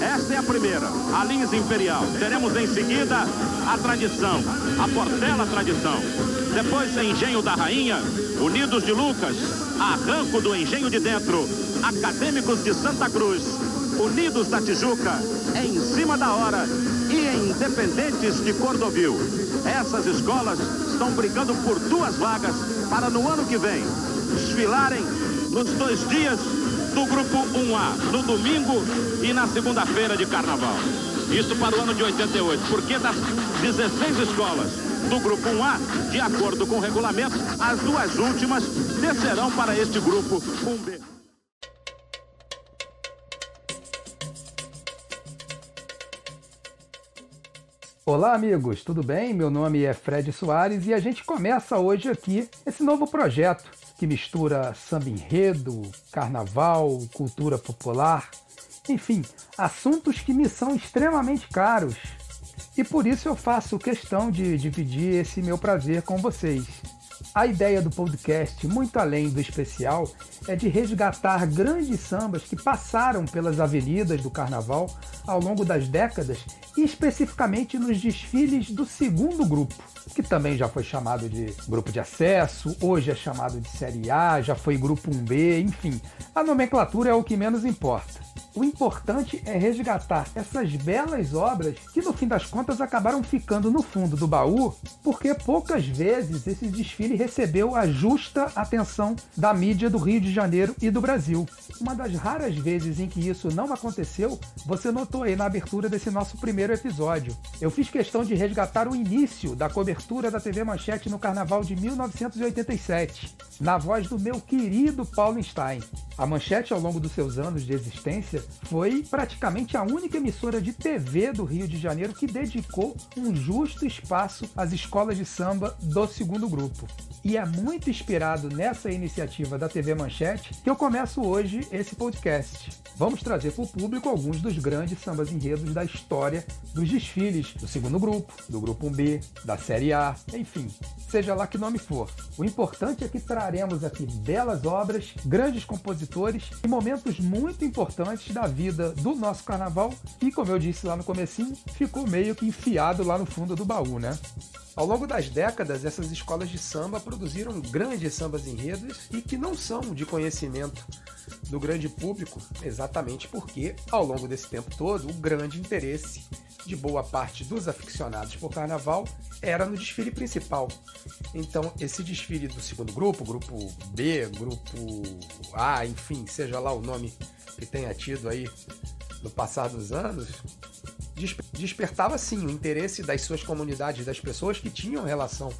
Esta é a primeira, a Lins Imperial. Teremos em seguida a Tradição, a Portela Tradição. Depois, Engenho da Rainha, Unidos de Lucas, Arranco do Engenho de Dentro, Acadêmicos de Santa Cruz, Unidos da Tijuca, Em Cima da Hora e Independentes de Cordovil. Essas escolas estão brigando por duas vagas para no ano que vem desfilarem nos dois dias do grupo 1A, no domingo e na segunda-feira de carnaval. Isso para o ano de 88, porque das 16 escolas do grupo 1A, de acordo com o regulamento, as duas últimas descerão para este grupo 1B. Olá, amigos, tudo bem? Meu nome é Fred Soares e a gente começa hoje aqui esse novo projeto que mistura samba enredo, carnaval, cultura popular, enfim, assuntos que me são extremamente caros. E por isso eu faço questão de dividir esse meu prazer com vocês. A ideia do podcast, muito além do especial, é de resgatar grandes sambas que passaram pelas avenidas do carnaval ao longo das décadas e especificamente nos desfiles do segundo grupo que também já foi chamado de grupo de acesso, hoje é chamado de Série A, já foi grupo 1B, enfim. A nomenclatura é o que menos importa. O importante é resgatar essas belas obras que, no fim das contas, acabaram ficando no fundo do baú, porque poucas vezes esse desfile recebeu a justa atenção da mídia do Rio de Janeiro e do Brasil. Uma das raras vezes em que isso não aconteceu, você notou aí na abertura desse nosso primeiro episódio. Eu fiz questão de resgatar o início da cobertura da TV Manchete no Carnaval de 1987, na voz do meu querido Paulo Stein. A Manchete, ao longo dos seus anos de existência, foi praticamente a única emissora de TV do Rio de Janeiro que dedicou um justo espaço às escolas de samba do segundo grupo. E é muito inspirado nessa iniciativa da TV Manchete que eu começo hoje esse podcast. Vamos trazer para o público alguns dos grandes sambas enredos da história dos desfiles do segundo grupo, do grupo 1B, da Série A, enfim, seja lá que nome for. O importante é que traremos aqui belas obras, grandes compositores e momentos muito importantes da vida do nosso carnaval e, como eu disse lá no comecinho, ficou meio que enfiado lá no fundo do baú, né? Ao longo das décadas, essas escolas de samba produziram grandes sambas enredos e que não são de conhecimento do grande público, exatamente porque, ao longo desse tempo todo, o grande interesse de boa parte dos aficionados por carnaval era no desfile principal. Então, esse desfile do segundo grupo, grupo B, grupo A, enfim, seja lá o nome que tenha tido aí no passar dos anos, despertava sim o interesse das suas comunidades, das pessoas que tinham relação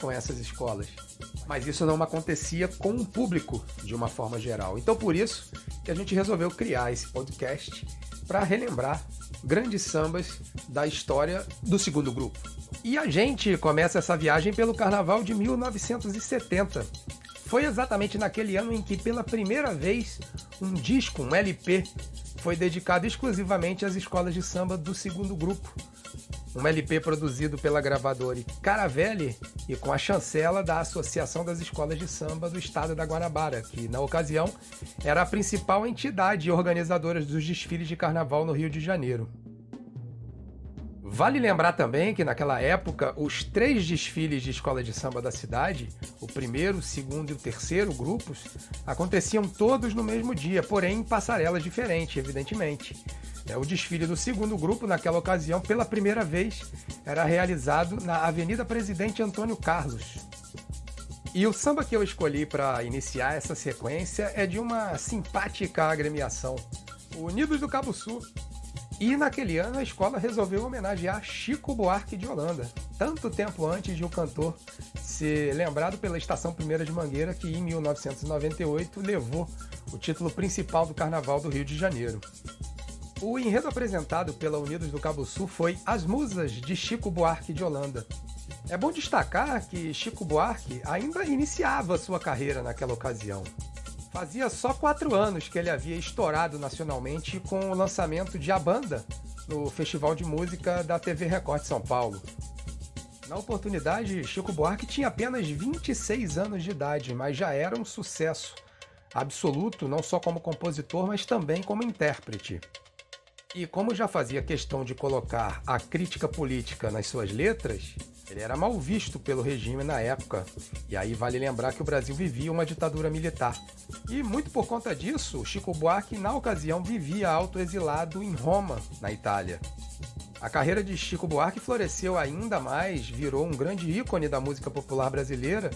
com essas escolas. Mas isso não acontecia com o público de uma forma geral. Então por isso que a gente resolveu criar esse podcast para relembrar grandes sambas da história do segundo grupo. E a gente começa essa viagem pelo carnaval de 1970. Foi exatamente naquele ano em que, pela primeira vez, um disco, um LP, foi dedicado exclusivamente às escolas de samba do segundo grupo. Um LP produzido pela gravadora Caravelli e com a chancela da Associação das Escolas de Samba do Estado da Guanabara, que na ocasião era a principal entidade organizadora dos desfiles de carnaval no Rio de Janeiro. Vale lembrar também que naquela época os três desfiles de escola de samba da cidade, o primeiro, o segundo e o terceiro grupos, aconteciam todos no mesmo dia, porém em passarelas diferentes, evidentemente. É, o desfile do segundo grupo, naquela ocasião, pela primeira vez, era realizado na Avenida Presidente Antônio Carlos. E o samba que eu escolhi para iniciar essa sequência é de uma simpática agremiação, Unidos do Cabo Sul, e naquele ano a escola resolveu homenagear Chico Buarque de Holanda, tanto tempo antes de o cantor ser lembrado pela Estação Primeira de Mangueira, que em 1998 levou o título principal do Carnaval do Rio de Janeiro. O enredo apresentado pela Unidos do Cabo Sul foi As Musas de Chico Buarque de Holanda. É bom destacar que Chico Buarque ainda iniciava sua carreira naquela ocasião. Fazia só quatro anos que ele havia estourado nacionalmente com o lançamento de A Banda no Festival de Música da TV Record São Paulo. Na oportunidade, Chico Buarque tinha apenas 26 anos de idade, mas já era um sucesso absoluto não só como compositor, mas também como intérprete. E como já fazia questão de colocar a crítica política nas suas letras, ele era mal visto pelo regime na época. E aí vale lembrar que o Brasil vivia uma ditadura militar. E muito por conta disso, Chico Buarque, na ocasião, vivia autoexilado em Roma, na Itália. A carreira de Chico Buarque floresceu ainda mais, virou um grande ícone da música popular brasileira,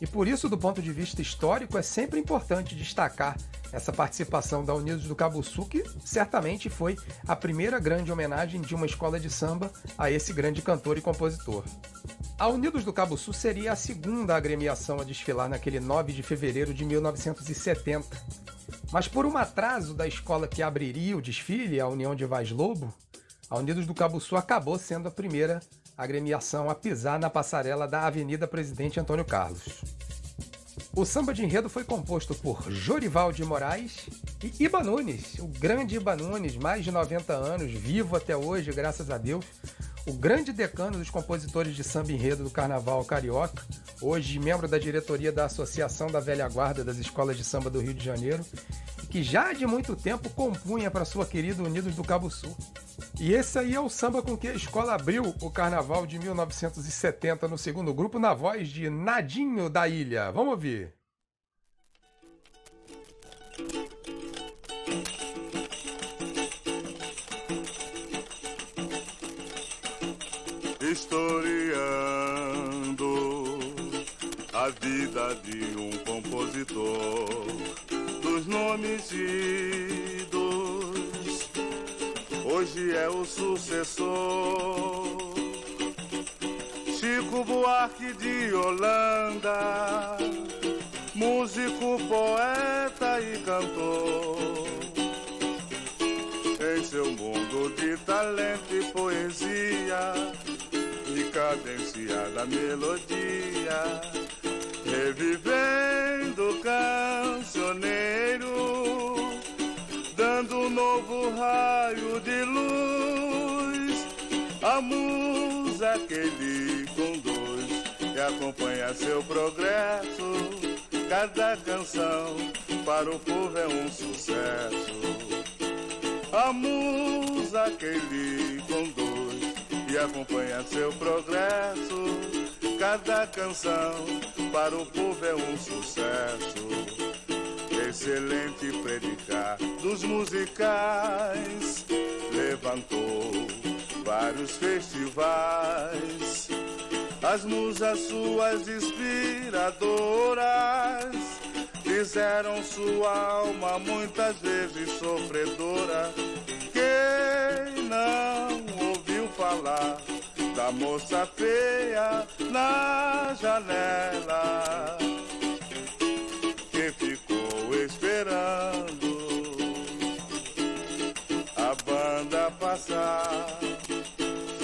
e por isso, do ponto de vista histórico, é sempre importante destacar essa participação da Unidos do Cabo Sul, que certamente foi a primeira grande homenagem de uma escola de samba a esse grande cantor e compositor. A Unidos do Cabo Sul seria a segunda agremiação a desfilar naquele 9 de fevereiro de 1970. Mas por um atraso da escola que abriria o desfile, a União de Vaz Lobo, a Unidos do Cabo Sul acabou sendo a primeira agremiação a pisar na passarela da Avenida Presidente Antônio Carlos. O samba de enredo foi composto por Jorival de Moraes e Iba Nunes, o grande Iba Nunes, mais de 90 anos, vivo até hoje, graças a Deus, o grande decano dos compositores de samba enredo do Carnaval Carioca, hoje membro da diretoria da Associação da Velha Guarda das Escolas de Samba do Rio de Janeiro, que já de muito tempo compunha para sua querida Unidos do Cabo Sul. E esse aí é o samba com que a escola abriu o carnaval de 1970 no segundo grupo, na voz de Nadinho da Ilha. Vamos ouvir. Historiando a vida de um compositor dos nomes idos hoje é o sucessor. Chico Buarque de Holanda, músico, poeta e cantor. Em seu mundo de talento e poesia, e cadenciada melodia, revivendo cancioneiro novo raio de luz. A musa que ele conduz e acompanha seu progresso. Cada canção para o povo é um sucesso. A musa que ele conduz e acompanha seu progresso. Cada canção para o povo é um sucesso excelente predicar dos musicais levantou vários festivais. As musas suas inspiradoras fizeram sua alma muitas vezes sofredora. Quem não ouviu falar da moça feia na janela?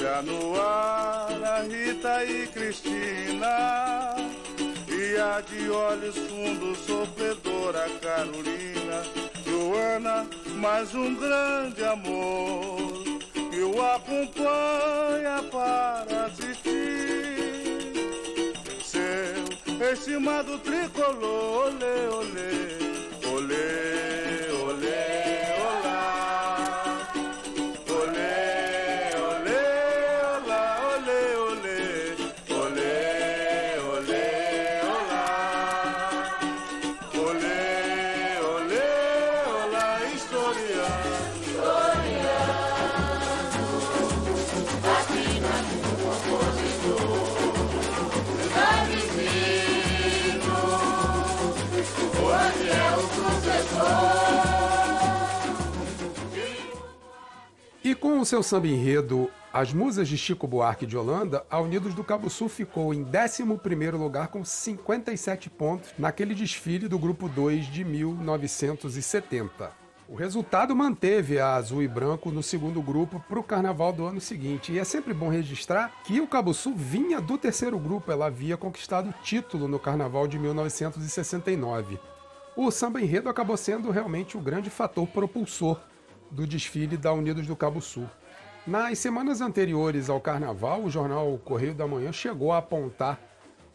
Já no ar a Rita e Cristina e a de olhos fundos sofredora Carolina. Joana, mais um grande amor que o acompanha para assistir. Seu estimado tricolor, olê, olê com o seu samba enredo As Musas de Chico Buarque de Holanda, a Unidos do Cabo Sul ficou em 11º lugar com 57 pontos naquele desfile do Grupo 2 de 1970. O resultado manteve a Azul e Branco no segundo grupo para o carnaval do ano seguinte. E é sempre bom registrar que o Cabo Sul vinha do terceiro grupo, ela havia conquistado o título no carnaval de 1969. O samba enredo acabou sendo realmente o grande fator propulsor do desfile da Unidos do Cabo Sul. Nas semanas anteriores ao carnaval, o jornal Correio da Manhã chegou a apontar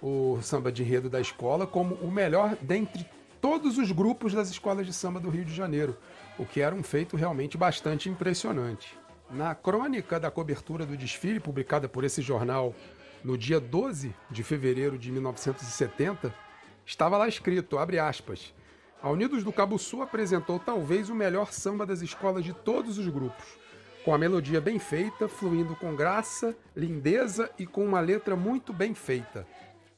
o samba de enredo da escola como o melhor dentre todos os grupos das escolas de samba do Rio de Janeiro, o que era um feito realmente bastante impressionante. Na crônica da cobertura do desfile, publicada por esse jornal no dia 12 de fevereiro de 1970, estava lá escrito, abre aspas, a Unidos do Cabo Sul apresentou talvez o melhor samba das escolas de todos os grupos, com a melodia bem feita, fluindo com graça, lindeza e com uma letra muito bem feita.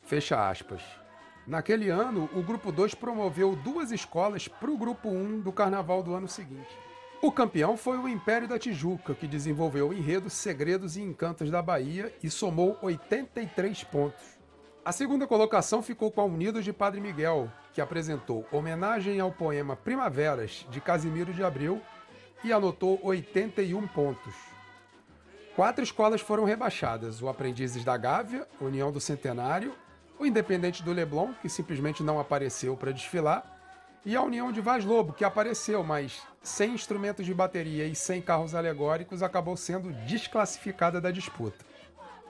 Fecha aspas. Naquele ano, o Grupo 2 promoveu duas escolas para o Grupo 1 do Carnaval do ano seguinte. O campeão foi o Império da Tijuca, que desenvolveu o enredo Segredos e Encantos da Bahia e somou 83 pontos. A segunda colocação ficou com a Unidos de Padre Miguel, que apresentou homenagem ao poema Primaveras, de Casimiro de Abreu, e anotou 81 pontos. Quatro escolas foram rebaixadas: o Aprendizes da Gávea, União do Centenário, o Independente do Leblon, que simplesmente não apareceu para desfilar, e a União de Vaz Lobo, que apareceu, mas sem instrumentos de bateria e sem carros alegóricos, acabou sendo desclassificada da disputa.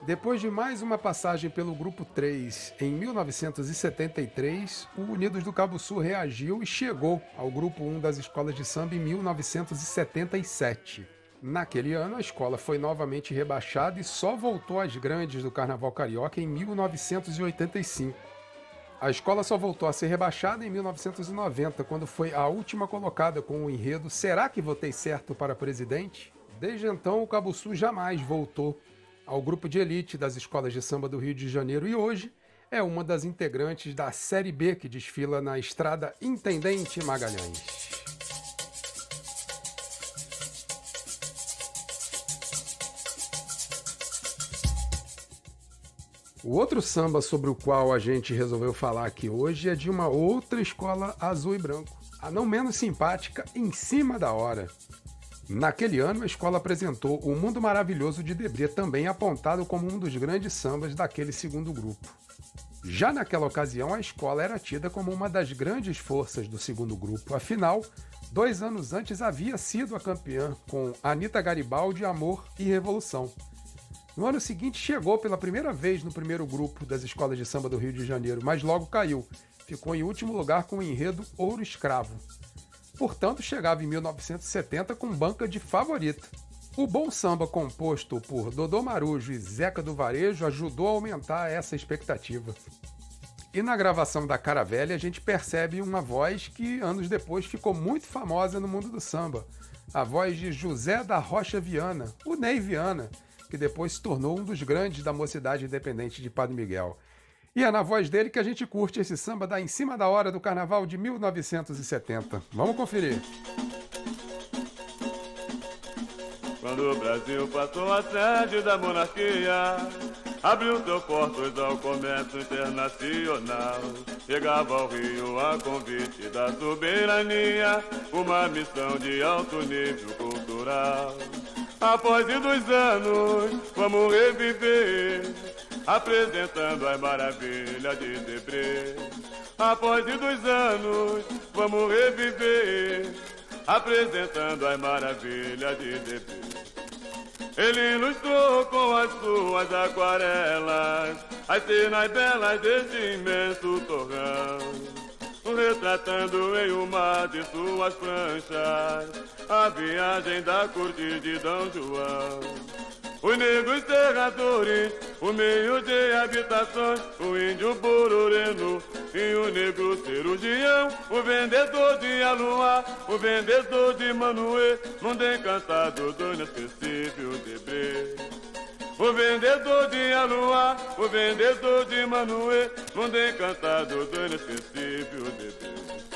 Depois de mais uma passagem pelo Grupo 3 em 1973, o Unidos do Cabo Sul reagiu e chegou ao Grupo 1 das escolas de samba em 1977. Naquele ano, a escola foi novamente rebaixada e só voltou às grandes do Carnaval Carioca em 1985. A escola só voltou a ser rebaixada em 1990, quando foi a última colocada com o enredo Será que votei certo para presidente? Desde então, o Cabo Sul jamais voltou ao grupo de elite das escolas de samba do Rio de Janeiro e hoje é uma das integrantes da Série B que desfila na estrada Intendente Magalhães. O outro samba sobre o qual a gente resolveu falar aqui hoje é de uma outra escola azul e branco, a não menos simpática Em Cima da Hora. Naquele ano, a escola apresentou O Mundo Maravilhoso de Debré, também apontado como um dos grandes sambas daquele segundo grupo. Já naquela ocasião, a escola era tida como uma das grandes forças do segundo grupo, afinal, dois anos antes havia sido a campeã com Anita Garibaldi, Amor e Revolução. No ano seguinte, chegou pela primeira vez no primeiro grupo das escolas de samba do Rio de Janeiro, mas logo caiu. Ficou em último lugar com o enredo Ouro Escravo. Portanto, chegava em 1970 com banca de favorita. O bom samba composto por Dodô Marujo e Zeca do Varejo ajudou a aumentar essa expectativa. E na gravação da Cara Velha a gente percebe uma voz que anos depois ficou muito famosa no mundo do samba. A voz de José da Rocha Viana, o Ney Viana, que depois se tornou um dos grandes da mocidade independente de Padre Miguel. E é na voz dele que a gente curte esse samba da Em Cima da Hora do Carnaval de 1970. Vamos conferir. Quando o Brasil passou a sede da monarquia, abriu seus portos ao comércio internacional. Chegava ao Rio a convite da soberania, uma missão de alto nível cultural. Após dois anos, vamos reviver, apresentando as maravilhas de Debré. Após dois anos, vamos reviver, apresentando as maravilhas de Debré. Ele ilustrou com as suas aquarelas as cenas belas deste imenso torrão retratando em uma de suas pranchas a viagem da corte de Dom João. Os negros serradores, o meio de habitações, o índio bororeno e o negro cirurgião, o vendedor de aluá, o vendedor de manuê, mundo encantado do inesquecível Debré. O vendedor de aluá, o vendedor de manuê, mundo encantado do inesquecível de Deus.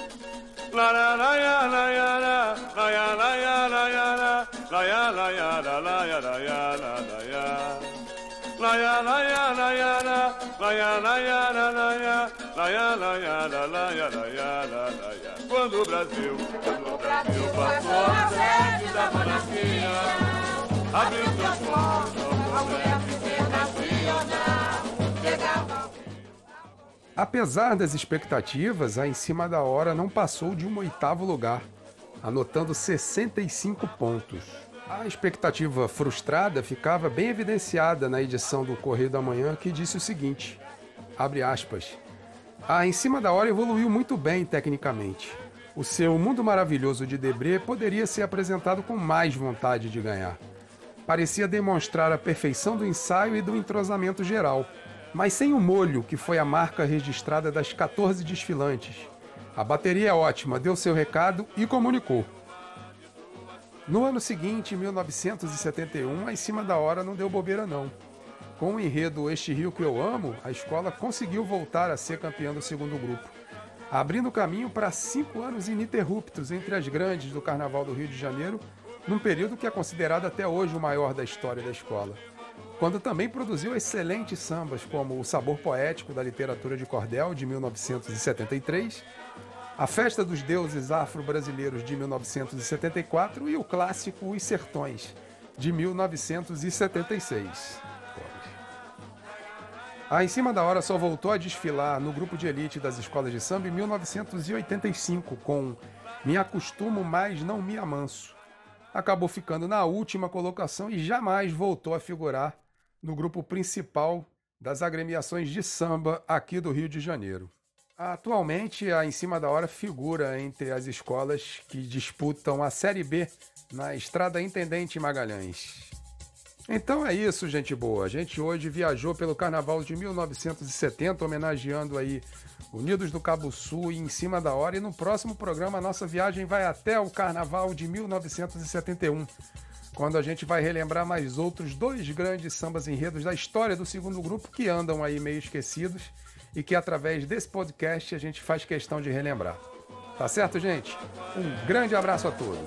La la la ya la ya la, la ya la ya la ya la, la ya la ya la la ya la ya la la ya. La ya la ya la ya la, la ya la ya la la ya, la ya la ya la la ya la ya la la ya. Quando o Brasil, quando o Brasil. passou a sede da monarquia, abriu seus portos Apesar das expectativas, a Em Cima da Hora não passou de um oitavo lugar, anotando 65 pontos. A expectativa frustrada ficava bem evidenciada na edição do Correio da Manhã, que disse o seguinte: abre aspas. A Em Cima da Hora evoluiu muito bem tecnicamente. O seu Mundo Maravilhoso de Debré poderia ser apresentado com mais vontade de ganhar. Parecia demonstrar a perfeição do ensaio e do entrosamento geral, mas sem o molho que foi a marca registrada das 14 desfilantes. A bateria é ótima, deu seu recado e comunicou. No ano seguinte, 1971, a Em Cima da Hora não deu bobeira não. Com o enredo Este Rio que eu amo, a escola conseguiu voltar a ser campeã do segundo grupo, abrindo caminho para cinco anos ininterruptos entre as grandes do Carnaval do Rio de Janeiro, num período que é considerado até hoje o maior da história da escola. Quando também produziu excelentes sambas como O Sabor Poético da Literatura de Cordel, de 1973, a Festa dos Deuses Afro-Brasileiros de 1974 e o clássico Os Sertões de 1976. A Em Cima da Hora só voltou a desfilar no grupo de elite das escolas de samba em 1985 com Me Acostumo Mas Não Me Amanso. Acabou ficando na última colocação e jamais voltou a figurar no grupo principal das agremiações de samba aqui do Rio de Janeiro. Atualmente, a Em Cima da Hora figura entre as escolas que disputam a Série B na Estrada Intendente Magalhães. Então é isso, gente boa. A gente hoje viajou pelo Carnaval de 1970, homenageando aí Unidos do Cabo Sul e Em Cima da Hora. E no próximo programa a nossa viagem vai até o Carnaval de 1971, quando a gente vai relembrar mais outros dois grandes sambas enredos da história do segundo grupo que andam aí meio esquecidos e que através desse podcast a gente faz questão de relembrar. Tá certo, gente? Um grande abraço a todos.